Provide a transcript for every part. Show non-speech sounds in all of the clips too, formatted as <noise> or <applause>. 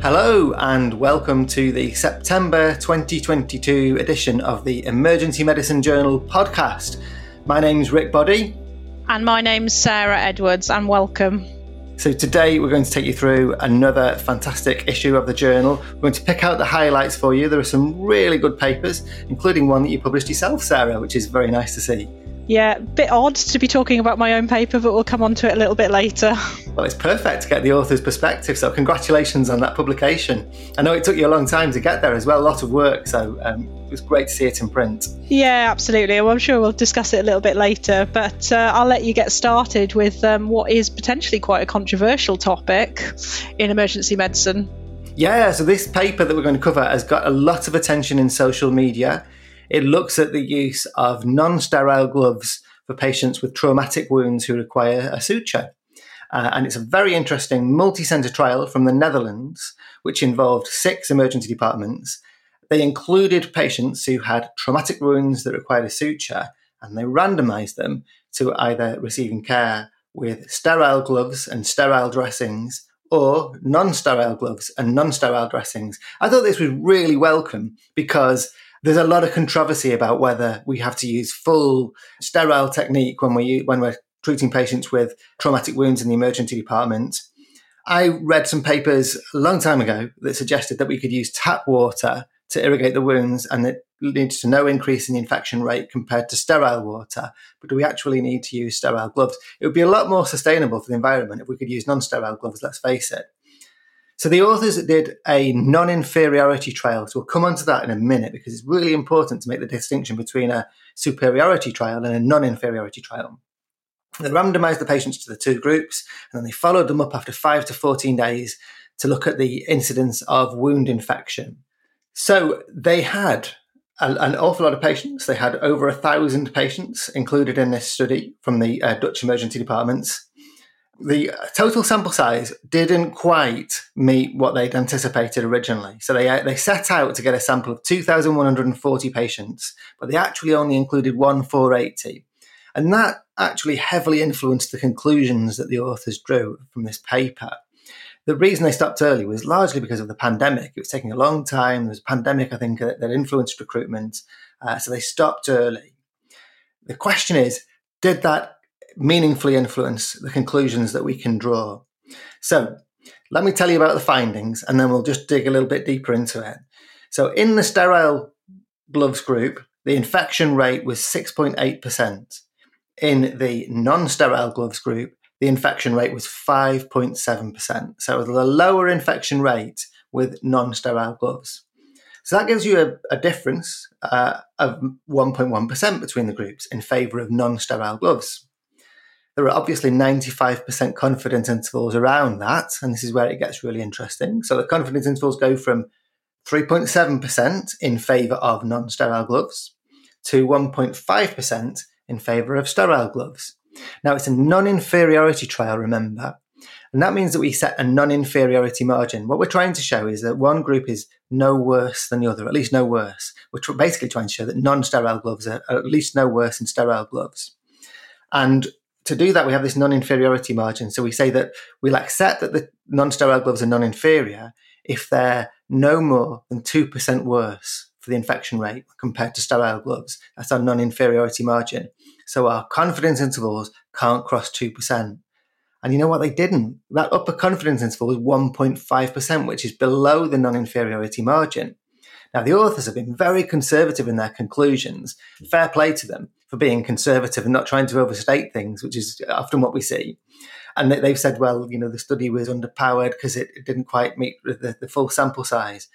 Hello, and welcome to the September 2022 edition of the Emergency Medicine Journal podcast. My name's Rick Body. And my name's Sarah Edwards, and welcome. So, today we're going to take you through another fantastic issue of the journal. We're going to pick out the highlights for you. There are some really good papers, including one that you published yourself, Sarah, which is very nice to see. Yeah, a bit odd to be talking about my own paper, but we'll come on to it a little bit later. <laughs> Well, it's perfect to get the author's perspective, so congratulations on that publication. I know it took you a long time to get there as well, a lot of work, so um, it was great to see it in print. Yeah, absolutely. Well, I'm sure we'll discuss it a little bit later, but uh, I'll let you get started with um, what is potentially quite a controversial topic in emergency medicine. Yeah, so this paper that we're going to cover has got a lot of attention in social media. It looks at the use of non sterile gloves for patients with traumatic wounds who require a suture. Uh, and it's a very interesting multi center trial from the Netherlands, which involved six emergency departments. They included patients who had traumatic wounds that required a suture, and they randomized them to either receiving care with sterile gloves and sterile dressings or non sterile gloves and non sterile dressings. I thought this was really welcome because there's a lot of controversy about whether we have to use full sterile technique when we when we're treating patients with traumatic wounds in the emergency department. I read some papers a long time ago that suggested that we could use tap water to irrigate the wounds and it leads to no increase in the infection rate compared to sterile water. But do we actually need to use sterile gloves? It would be a lot more sustainable for the environment if we could use non sterile gloves, let's face it. So the authors did a non-inferiority trial. So we'll come on to that in a minute because it's really important to make the distinction between a superiority trial and a non-inferiority trial. They randomized the patients to the two groups and then they followed them up after five to 14 days to look at the incidence of wound infection. So they had an awful lot of patients. They had over a thousand patients included in this study from the uh, Dutch emergency departments the total sample size didn't quite meet what they'd anticipated originally. So they they set out to get a sample of 2,140 patients, but they actually only included one 480. And that actually heavily influenced the conclusions that the authors drew from this paper. The reason they stopped early was largely because of the pandemic. It was taking a long time. There was a pandemic, I think, that, that influenced recruitment. Uh, so they stopped early. The question is, did that meaningfully influence the conclusions that we can draw. So, let me tell you about the findings and then we'll just dig a little bit deeper into it. So, in the sterile gloves group, the infection rate was 6.8%. In the non sterile gloves group, the infection rate was 5.7%. So, a lower infection rate with non sterile gloves. So that gives you a, a difference uh, of 1.1% between the groups in favour of non sterile gloves there are obviously 95% confidence intervals around that. And this is where it gets really interesting. So the confidence intervals go from 3.7% in favor of non sterile gloves to 1.5% in favor of sterile gloves. Now, it's a non inferiority trial, remember. And that means that we set a non inferiority margin. What we're trying to show is that one group is no worse than the other, at least no worse. We're basically trying to show that non sterile gloves are at least no worse than sterile gloves. And to do that, we have this non-inferiority margin. So we say that we'll accept that the non-sterile gloves are non-inferior if they're no more than 2% worse for the infection rate compared to sterile gloves. That's our non-inferiority margin. So our confidence intervals can't cross 2%. And you know what? They didn't. That upper confidence interval was 1.5%, which is below the non-inferiority margin. Now, the authors have been very conservative in their conclusions. Fair play to them for being conservative and not trying to overstate things, which is often what we see. And they've said, well, you know, the study was underpowered because it, didn't quite meet the, the full sample size.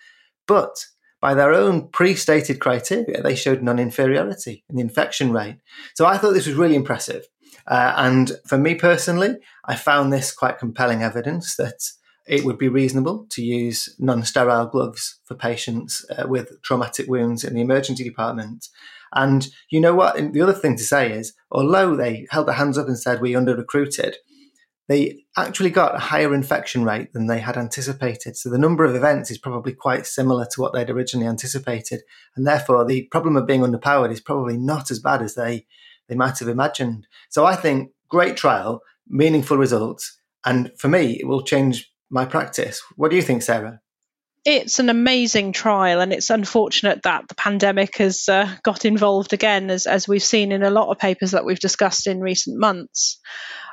But by their own pre-stated criteria, they showed non-inferiority in the infection rate. So I thought this was really impressive. Uh, and for me personally, I found this quite compelling evidence that it would be reasonable to use non-sterile gloves for patients uh, with traumatic wounds in the emergency department. And you know what? And the other thing to say is, although they held their hands up and said we under recruited, they actually got a higher infection rate than they had anticipated. So the number of events is probably quite similar to what they'd originally anticipated. And therefore, the problem of being underpowered is probably not as bad as they, they might have imagined. So I think great trial, meaningful results. And for me, it will change my practice. What do you think, Sarah? It's an amazing trial, and it's unfortunate that the pandemic has uh, got involved again, as, as we've seen in a lot of papers that we've discussed in recent months.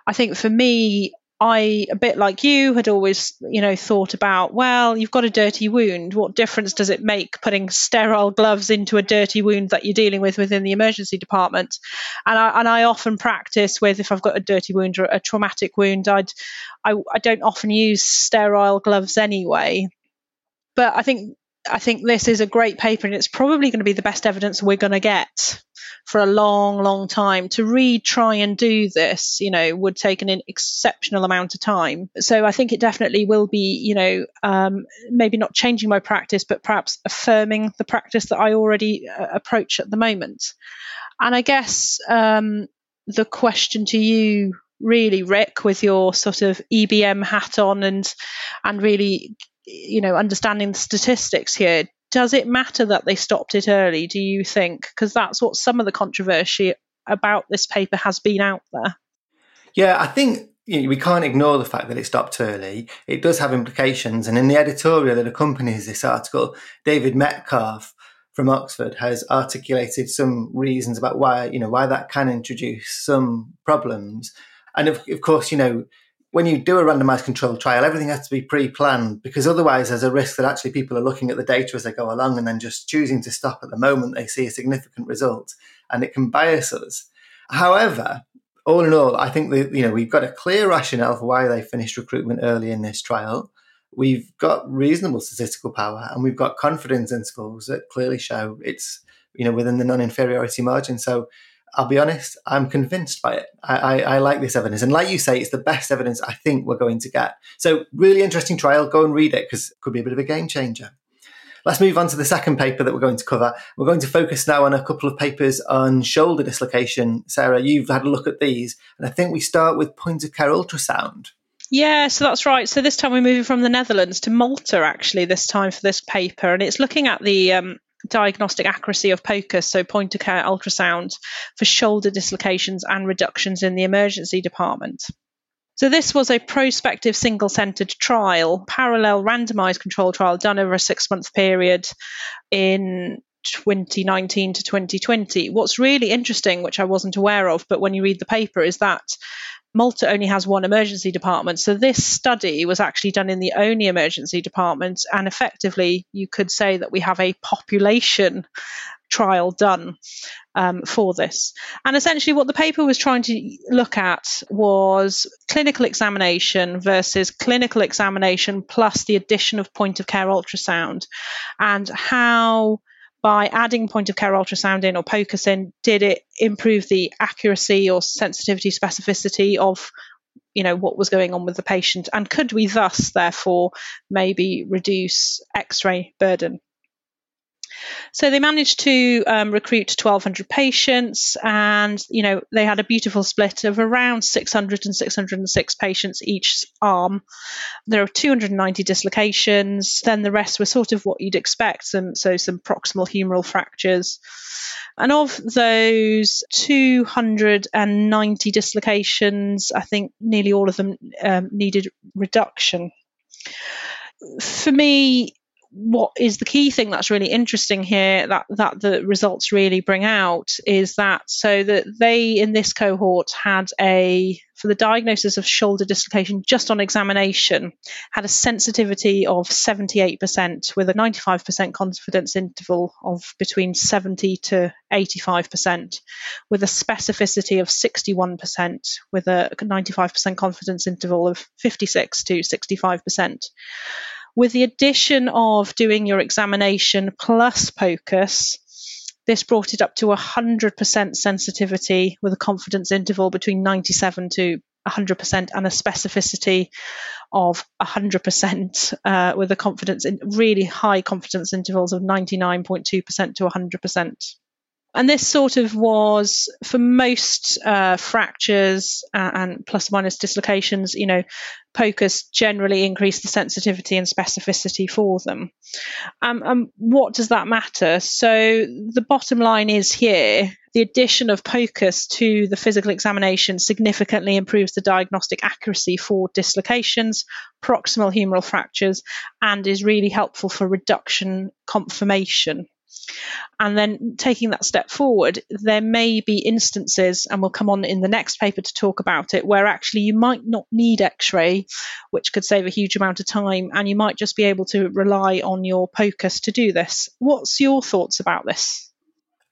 I think for me, I, a bit like you, had always, you know, thought about, well, you've got a dirty wound. What difference does it make putting sterile gloves into a dirty wound that you're dealing with within the emergency department? And I, and I often practice with if I've got a dirty wound or a traumatic wound, I'd, I, I don't often use sterile gloves anyway but I think I think this is a great paper, and it's probably going to be the best evidence we're going to get for a long, long time. To read, try and do this, you know, would take an exceptional amount of time. So I think it definitely will be, you know, um, maybe not changing my practice, but perhaps affirming the practice that I already uh, approach at the moment. And I guess um, the question to you really rick with your sort of ebm hat on and and really you know, understanding the statistics here, does it matter that they stopped it early, do you think? Because that's what some of the controversy about this paper has been out there. Yeah, I think you know, we can't ignore the fact that it stopped early. It does have implications. And in the editorial that accompanies this article, David Metcalfe from Oxford has articulated some reasons about why, you know, why that can introduce some problems. And of, of course, you know, when you do a randomized controlled trial, everything has to be pre-planned because otherwise there's a risk that actually people are looking at the data as they go along and then just choosing to stop at the moment they see a significant result and it can bias us. However, all in all, I think that you know we've got a clear rationale for why they finished recruitment early in this trial. We've got reasonable statistical power and we've got confidence intervals that clearly show it's you know within the non-inferiority margin. So I'll be honest, I'm convinced by it. I, I, I, like this evidence. And like you say, it's the best evidence I think we're going to get. So, really interesting trial. Go and read it because it could be a bit of a game changer. Let's move on to the second paper that we're going to cover. We're going to focus now on a couple of papers on shoulder dislocation. Sarah, you've had a look at these. And I think we start with point of care ultrasound. Yeah, so that's right. So this time we're moving from the Netherlands to Malta, actually, this time for this paper. And it's looking at the um, diagnostic accuracy of POCUS, so point of care ultrasound, for shoulder dislocations and reductions in the emergency department. So, this was a prospective single centered trial, parallel randomized control trial done over a six month period in 2019 to 2020. What's really interesting, which I wasn't aware of, but when you read the paper, is that Malta only has one emergency department. So this study was actually done in the only emergency department. And effectively, you could say that we have a population trial done um, for this. And essentially, what the paper was trying to look at was clinical examination versus clinical examination plus the addition of point of care ultrasound and how by adding point of care ultrasound in or POCUS in, did it improve the accuracy or sensitivity specificity of you know what was going on with the patient? And could we thus therefore maybe reduce x-ray burden so they managed to um, recruit 1,200 patients, and you know they had a beautiful split of around 600 and 606 patients each arm. There are 290 dislocations. Then the rest were sort of what you'd expect, some so some proximal humeral fractures. And of those 290 dislocations, I think nearly all of them um, needed reduction. For me, what is the key thing that's really interesting here that that the results really bring out is that so that they in this cohort had a for the diagnosis of shoulder dislocation just on examination had a sensitivity of 78% with a 95% confidence interval of between 70 to 85% with a specificity of 61% with a 95% confidence interval of 56 to 65% with the addition of doing your examination plus POCUS, this brought it up to 100% sensitivity with a confidence interval between 97 to 100% and a specificity of 100% uh, with a confidence in really high confidence intervals of 99.2% to 100%. And this sort of was for most uh, fractures uh, and minus dislocations, you know, POCUS generally increase the sensitivity and specificity for them. Um, and what does that matter? So the bottom line is here the addition of POCUS to the physical examination significantly improves the diagnostic accuracy for dislocations, proximal humeral fractures, and is really helpful for reduction confirmation. And then taking that step forward, there may be instances, and we'll come on in the next paper to talk about it, where actually you might not need x ray, which could save a huge amount of time, and you might just be able to rely on your POCUS to do this. What's your thoughts about this?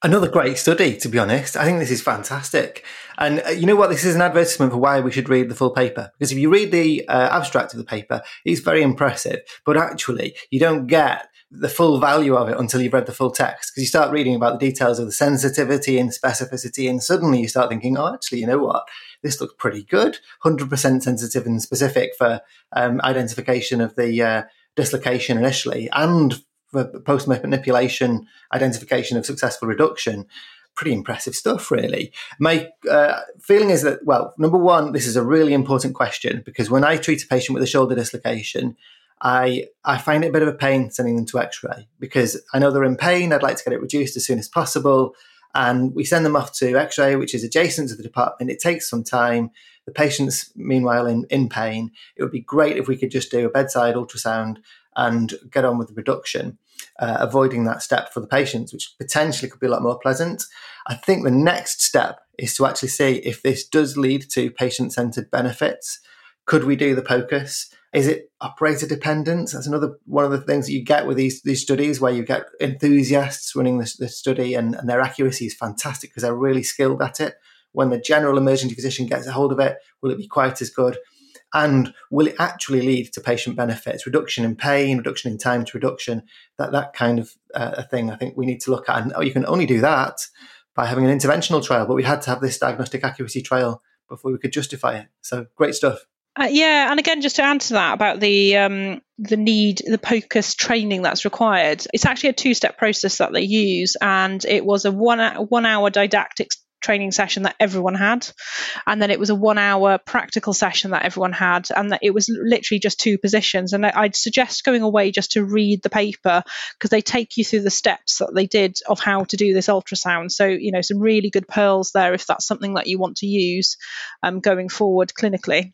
Another great study, to be honest. I think this is fantastic. And uh, you know what? This is an advertisement for why we should read the full paper. Because if you read the uh, abstract of the paper, it's very impressive. But actually, you don't get the full value of it until you've read the full text. Because you start reading about the details of the sensitivity and specificity, and suddenly you start thinking, oh, actually, you know what? This looks pretty good. 100% sensitive and specific for um, identification of the uh, dislocation initially and for post manipulation identification of successful reduction. Pretty impressive stuff, really. My uh, feeling is that, well, number one, this is a really important question because when I treat a patient with a shoulder dislocation, I I find it a bit of a pain sending them to X-ray because I know they're in pain. I'd like to get it reduced as soon as possible, and we send them off to X-ray, which is adjacent to the department. It takes some time. The patient's meanwhile in in pain. It would be great if we could just do a bedside ultrasound and get on with the reduction, uh, avoiding that step for the patients, which potentially could be a lot more pleasant. I think the next step is to actually see if this does lead to patient centered benefits. Could we do the POCUS? Is it operator dependent? That's another one of the things that you get with these these studies where you get enthusiasts running the, this study and, and their accuracy is fantastic because they're really skilled at it. When the general emergency physician gets a hold of it, will it be quite as good? and will it actually lead to patient benefits reduction in pain reduction in time to reduction that that kind of uh, a thing i think we need to look at and oh, you can only do that by having an interventional trial but we had to have this diagnostic accuracy trial before we could justify it so great stuff uh, yeah, and again, just to answer that about the um, the need, the POCUS training that's required, it's actually a two step process that they use, and it was a one one hour didactic training session that everyone had and then it was a one hour practical session that everyone had and that it was literally just two positions. And i'd suggest going away just to read the paper because they take you through the steps that they did of how to do this ultrasound. So you know some really good pearls there if that's something that you want to use um, going forward clinically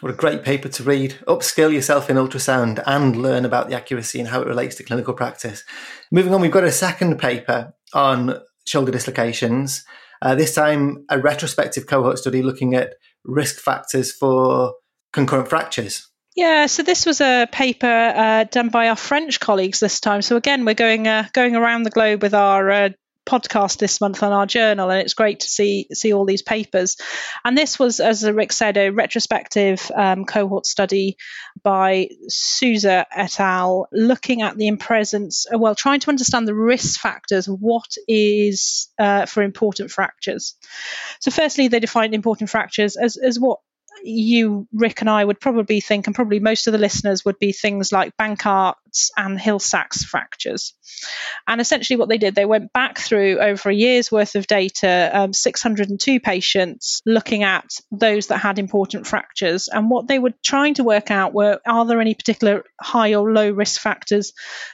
what a great paper to read. Upskill yourself in ultrasound and learn about the accuracy and how it relates to clinical practice. Moving on, we've got a second paper on shoulder dislocations. Uh, this time, a retrospective cohort study looking at risk factors for concurrent fractures. Yeah, so this was a paper uh, done by our French colleagues this time. So again, we're going uh, going around the globe with our uh, podcast this month on our journal, and it's great to see see all these papers. And this was, as Rick said, a retrospective um, cohort study by Souza et al. looking at the presence, well, trying to understand the risk factors. What is uh, for important fractures? So, firstly, they defined important fractures as as what you, Rick, and I would probably think, and probably most of the listeners would be things like Bankart's and Hill-Sachs fractures. And essentially, what they did, they went back through over a year's worth of data, um, 602 patients, looking at those that had important fractures. And what they were trying to work out were are there any particular high or low risk factors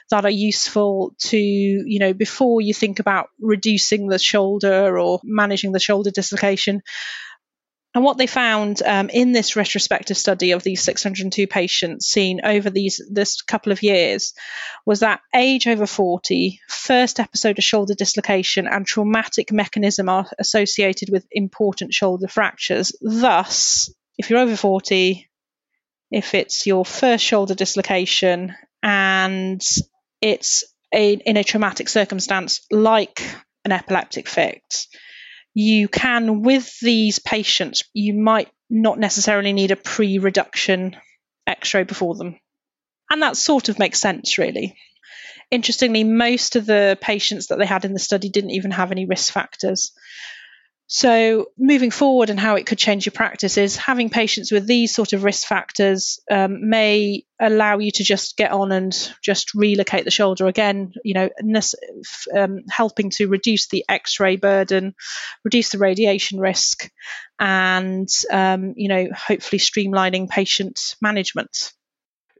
that are useful to, you know, before you think about reducing the shoulder or managing the shoulder dislocation? And what they found um, in this retrospective study of these 602 patients seen over these this couple of years was that age over 40, first episode of shoulder dislocation, and traumatic mechanism are associated with important shoulder fractures. Thus, if you're over 40, if it's your first shoulder dislocation and it's a, in a traumatic circumstance like an epileptic fit, you can, with these patients, you might not necessarily need a pre reduction x ray before them. And that sort of makes sense, really. Interestingly, most of the patients that they had in the study didn't even have any risk factors. So, moving forward and how it could change your practice is having patients with these sort of risk factors um, may allow you to just get on and just relocate the shoulder again, you know, um, helping to reduce the x ray burden, reduce the radiation risk, and, um, you know, hopefully streamlining patient management.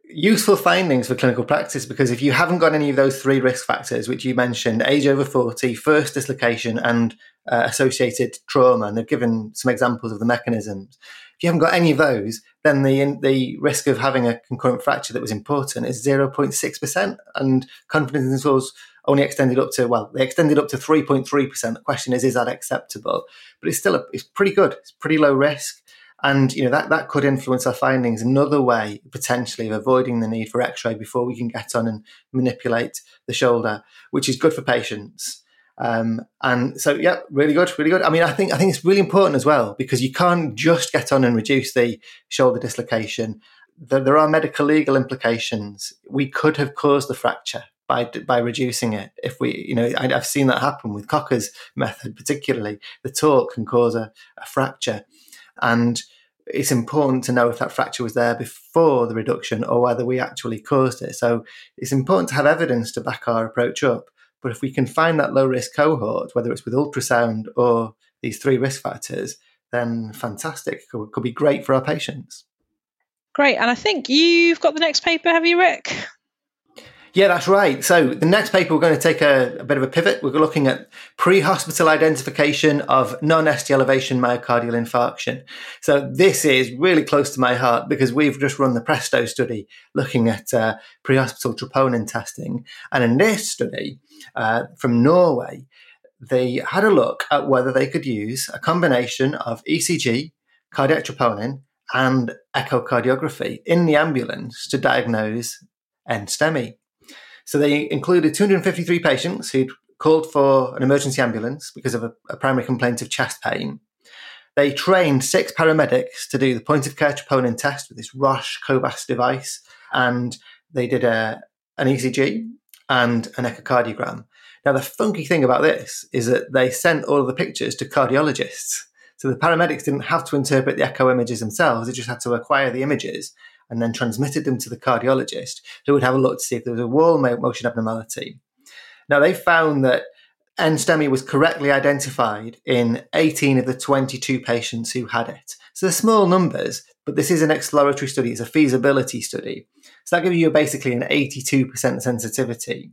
Useful findings for clinical practice because if you haven't got any of those three risk factors, which you mentioned, age over 40, first dislocation, and uh, associated trauma, and they've given some examples of the mechanisms. If you haven't got any of those, then the the risk of having a concurrent fracture that was important is 0.6%, and confidence intervals only extended up to well, they extended up to 3.3%. The question is, is that acceptable? But it's still a, it's pretty good. It's pretty low risk. And you know that, that could influence our findings. Another way potentially of avoiding the need for X-ray before we can get on and manipulate the shoulder, which is good for patients. Um, and so, yeah, really good, really good. I mean, I think I think it's really important as well because you can't just get on and reduce the shoulder dislocation. There, there are medical legal implications. We could have caused the fracture by by reducing it. If we, you know, I, have seen that happen with Kocher's method, particularly. The torque can cause a, a fracture, and it's important to know if that fracture was there before the reduction or whether we actually caused it. So it's important to have evidence to back our approach up. But if we can find that low risk cohort, whether it's with ultrasound or these three risk factors, then fantastic. Could, could be great for our patients. Great. And I think you've got the next paper, have you, Rick? Yeah, that's right. So the next paper, we're going to take a, a bit of a pivot. We're looking at pre-hospital identification of non-ST elevation myocardial infarction. So this is really close to my heart because we've just run the Presto study looking at uh, pre-hospital troponin testing. And in this study uh, from Norway, they had a look at whether they could use a combination of ECG, cardiac troponin, and echocardiography in the ambulance to diagnose NSTEMI. So they included 253 patients who'd called for an emergency ambulance because of a, a primary complaint of chest pain. They trained six paramedics to do the point of care troponin test with this Roche Cobas device, and they did a, an ECG and an echocardiogram. Now, the funky thing about this is that they sent all of the pictures to cardiologists. So the paramedics didn't have to interpret the echo images themselves, they just had to acquire the images and then transmitted them to the cardiologist who would have a look to see if there was a wall motion abnormality. Now, they found that NSTEMI was correctly identified in 18 of the 22 patients who had it. So they're small numbers, but this is an exploratory study, it's a feasibility study. So that gives you basically an 82% sensitivity.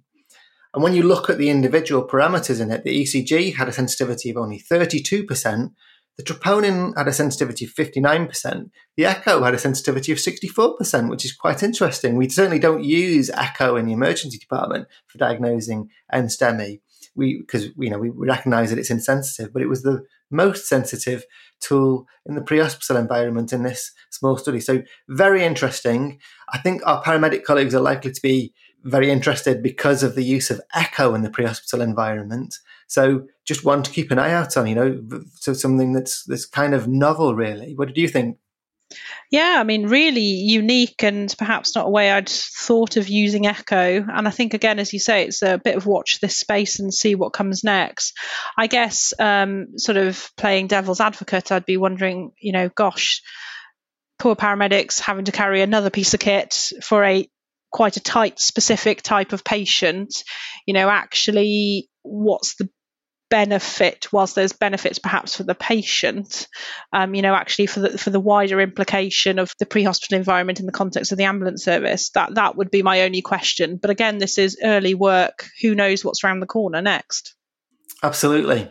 And when you look at the individual parameters in it, the ECG had a sensitivity of only 32%, the troponin had a sensitivity of 59%. The echo had a sensitivity of 64%, which is quite interesting. We certainly don't use echo in the emergency department for diagnosing NSTEMI. We, because you know we recognize that it's insensitive, but it was the most sensitive tool in the pre-hospital environment in this small study. So very interesting. I think our paramedic colleagues are likely to be very interested because of the use of echo in the pre-hospital environment. So just one to keep an eye out on, you know, so something that's that's kind of novel, really. What do you think? Yeah, I mean, really unique and perhaps not a way I'd thought of using Echo. And I think, again, as you say, it's a bit of watch this space and see what comes next. I guess, um, sort of playing devil's advocate, I'd be wondering, you know, gosh, poor paramedics having to carry another piece of kit for a quite a tight, specific type of patient. You know, actually, what's the benefit whilst there's benefits perhaps for the patient um, you know actually for the for the wider implication of the pre-hospital environment in the context of the ambulance service that that would be my only question. But again this is early work. Who knows what's around the corner next? Absolutely.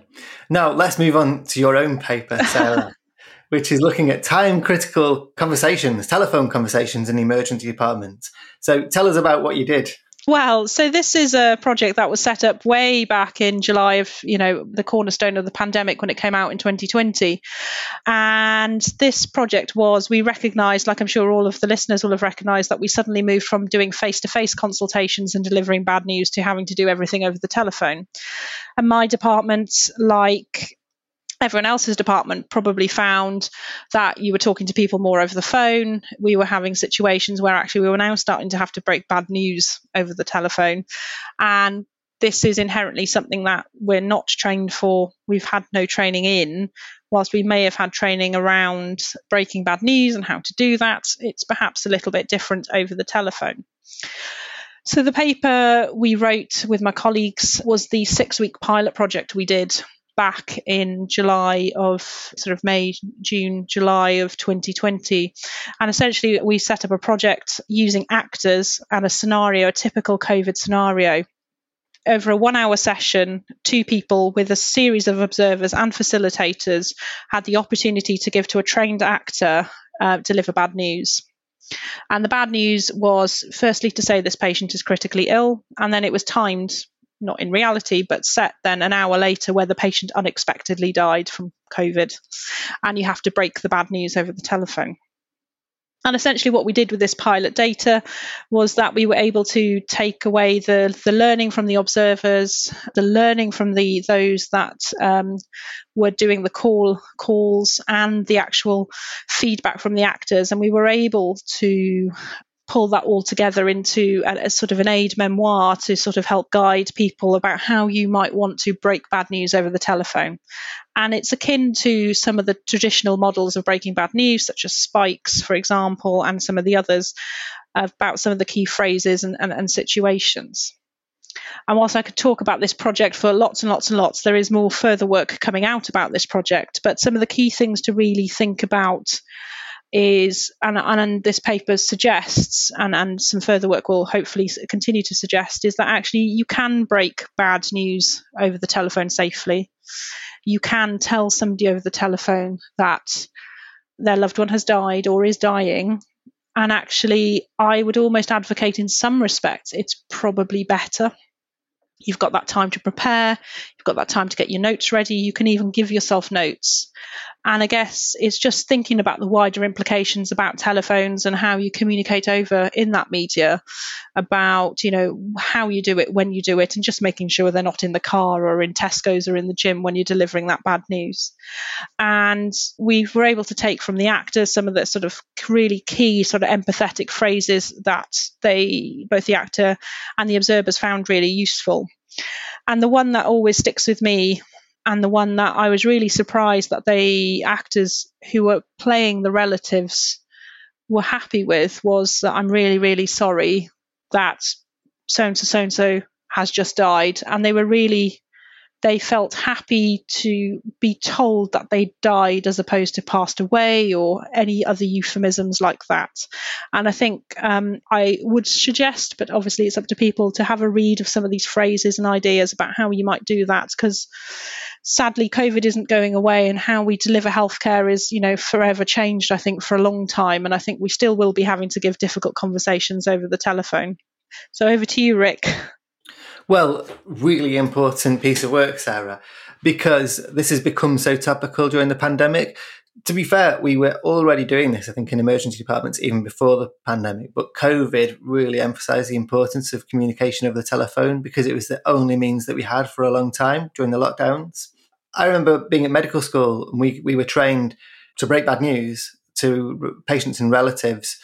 Now let's move on to your own paper <laughs> sarah which is looking at time critical conversations telephone conversations in the emergency department so tell us about what you did well, so this is a project that was set up way back in July of, you know, the cornerstone of the pandemic when it came out in 2020. And this project was, we recognized, like I'm sure all of the listeners will have recognized, that we suddenly moved from doing face to face consultations and delivering bad news to having to do everything over the telephone. And my department, like everyone else's department probably found that you were talking to people more over the phone. We were having situations where actually we were now starting to have to break bad news over the telephone. And this is inherently something that we're not trained for. We've had no training in. Whilst we may have had training around breaking bad news and how to do that, it's perhaps a little bit different over the telephone. So, the paper we wrote with my colleagues was the six week pilot project we did back in July of sort of May, June, July of 2020. And essentially, we set up a project using actors and a scenario, a typical COVID scenario. Over a one hour session, two people with a series of observers and facilitators had the opportunity to give to a trained actor uh, deliver bad news. And the bad news was firstly to say this patient is critically ill, and then it was timed not in reality, but set then an hour later where the patient unexpectedly died from COVID. And you have to break the bad news over the telephone. And essentially, what we did with this pilot data was that we were able to take away the, the learning from the observers, the learning from the those that um, were doing the call calls, and the actual feedback from the actors, and we were able to pull that all together into a, a, sort of an aid memoir to sort of help guide people about how you might want to break bad news over the telephone. And it's akin to some of the traditional models of breaking bad news, such as spikes, for example, and some of the others about some of the key phrases and, and, and situations. And whilst I could talk about this project for lots and lots and lots, there is more further work coming out about this project. But some of the key things to really think about is, and, and this paper suggests, and, and some further work will hopefully continue to suggest, is that actually you can break bad news over the telephone safely. You can tell somebody over the telephone that their loved one has died or is dying. And actually, I would almost advocate in some respects it's probably better You've got that time to prepare, got that time to get your notes ready, you can even give yourself notes. And I guess it's just thinking about the wider implications about telephones and how you communicate over in that media about, you know, how you do it, when you do it, and just making sure they're not in the car or in Tesco's or in the gym when you're delivering that bad news. And we were able to take from the actors some of the sort of really key sort of empathetic phrases that they, both the actor and the observers found really useful. And the one that always sticks with me and the one that I was really surprised that the actors who were playing the relatives were happy with was that I'm really, really sorry that so and so, so and so has just died. And they were really they felt happy to be told that they died as opposed to passed away or any other euphemisms like that. And I think um, I would suggest, but obviously it's up to people, to have a read of some of these phrases and ideas about how you might do that because sadly covid isn't going away and how we deliver healthcare is you know forever changed i think for a long time. And i think we still will be having to give difficult conversations over the telephone. So over to you rick well, really important piece of work, Sarah, because this has become so topical during the pandemic. To be fair, we were already doing this, I think, in emergency departments even before the pandemic. But COVID really emphasized the importance of communication over the telephone because it was the only means that we had for a long time during the lockdowns. I remember being at medical school and we, we were trained to break bad news to patients and relatives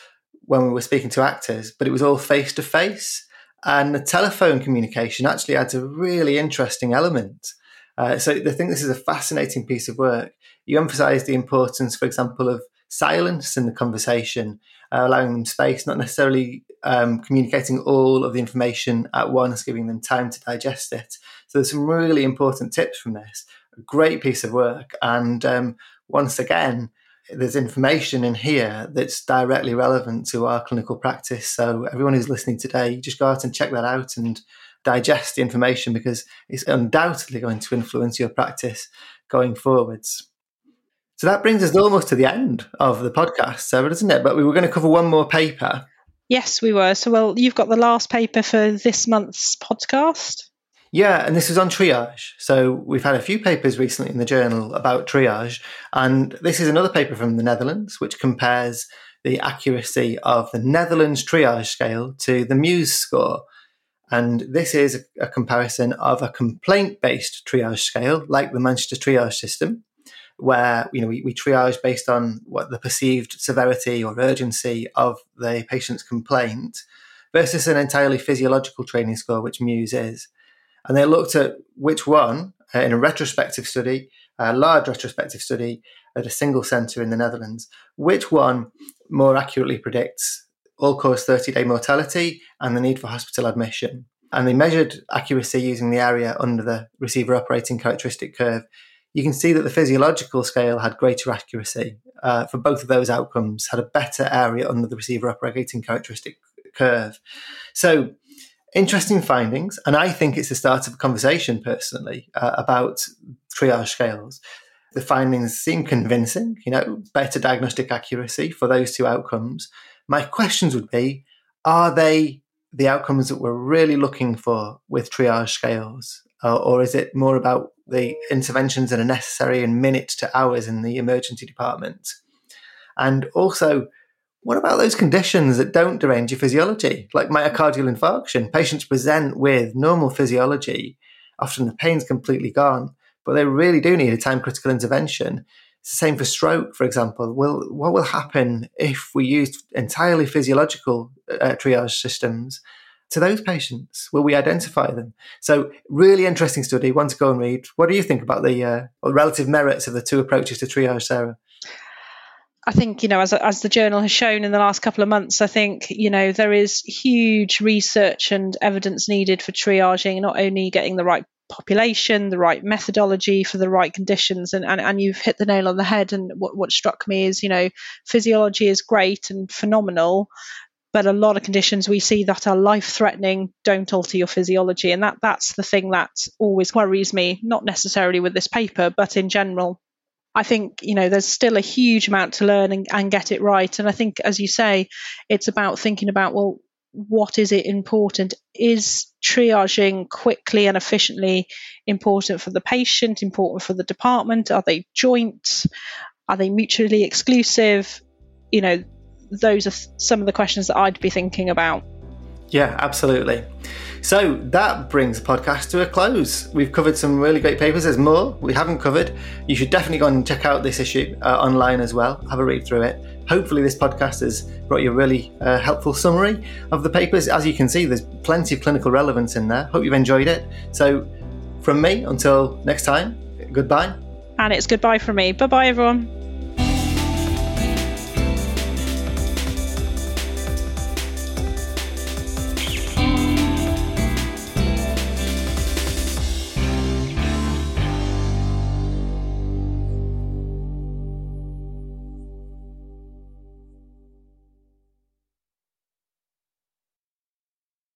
when we were speaking to actors, but it was all face to face. And the telephone communication actually adds a really interesting element. Uh, so I think this is a fascinating piece of work. You emphasize the importance, for example, of silence in the conversation, uh, allowing them space, not necessarily um, communicating all of the information at once, giving them time to digest it. So there's some really important tips from this. A great piece of work. And um, once again, there's information in here that's directly relevant to our clinical practice. So everyone who's listening today, just go out and check that out and digest the information because it's undoubtedly going to influence your practice going forwards. So that brings us almost to the end of the podcast, Sarah, doesn't it? But we were going to cover one more paper. Yes, we were. So, well, you've got the last paper for this month's podcast. Yeah, and this is on triage. So we've had a few papers recently in the journal about triage, and this is another paper from the Netherlands which compares the accuracy of the Netherlands triage scale to the MEWS score. And this is a, comparison of a complaint-based triage scale, like the Manchester triage system, where you know we, we triage based on what the perceived severity or urgency of the patient's complaint, versus an entirely physiological training score, which MEWS is. And they looked at which one, uh, in a retrospective study, a large retrospective study at a single centre in the Netherlands, which one more accurately predicts all cause 30 day mortality and the need for hospital admission. And they measured accuracy using the area under the receiver operating characteristic curve. You can see that the physiological scale had greater accuracy uh, for both of those outcomes, had a better area under the receiver operating characteristic curve. So, interesting findings. And I think it's the start of a conversation personally uh, about triage scales. The findings seem convincing, you know, better diagnostic accuracy for those two outcomes. My questions would be are they the outcomes that we're really looking for with triage scales? Uh, or is it more about the interventions that are necessary in minutes to hours in the emergency department? And also, what about those conditions that don't derange your physiology, like myocardial infarction? Patients present with normal physiology, often the pain's completely gone, but they really do need a time critical intervention. It's the same for stroke, for example. Will what will happen if we use entirely physiological uh, triage systems to those patients? Will we identify them? So, really interesting study. One to go and read. What do you think about the uh, relative merits of the two approaches to triage, Sarah? I think, you know, as, as the journal has shown in the last couple of months, I think, you know, there is huge research and evidence needed for triaging, not only getting the right population, the right methodology for the right conditions. And, and, and you've hit the nail on the head. And what, what struck me is, you know, physiology is great and phenomenal, but a lot of conditions we see that are life threatening don't alter your physiology. And that, that's the thing that always worries me, not necessarily with this paper, but in general. I think you know there's still a huge amount to learn and, and, get it right. And I think, as you say, it's about thinking about well, what is it important? Is triaging quickly and efficiently important for the patient, important for the department? Are they joint? Are they mutually exclusive? You know, those are some of the questions that I'd be thinking about. Yeah, absolutely. So that brings the podcast to a close. We've covered some really great papers. There's more we haven't covered. You should definitely go and check out this issue uh, online as well. Have a read through it. Hopefully, this podcast has brought you a really uh, helpful summary of the papers. As you can see, there's plenty of clinical relevance in there. Hope you've enjoyed it. So, from me, until next time, goodbye. And it's goodbye from me. Bye bye, everyone.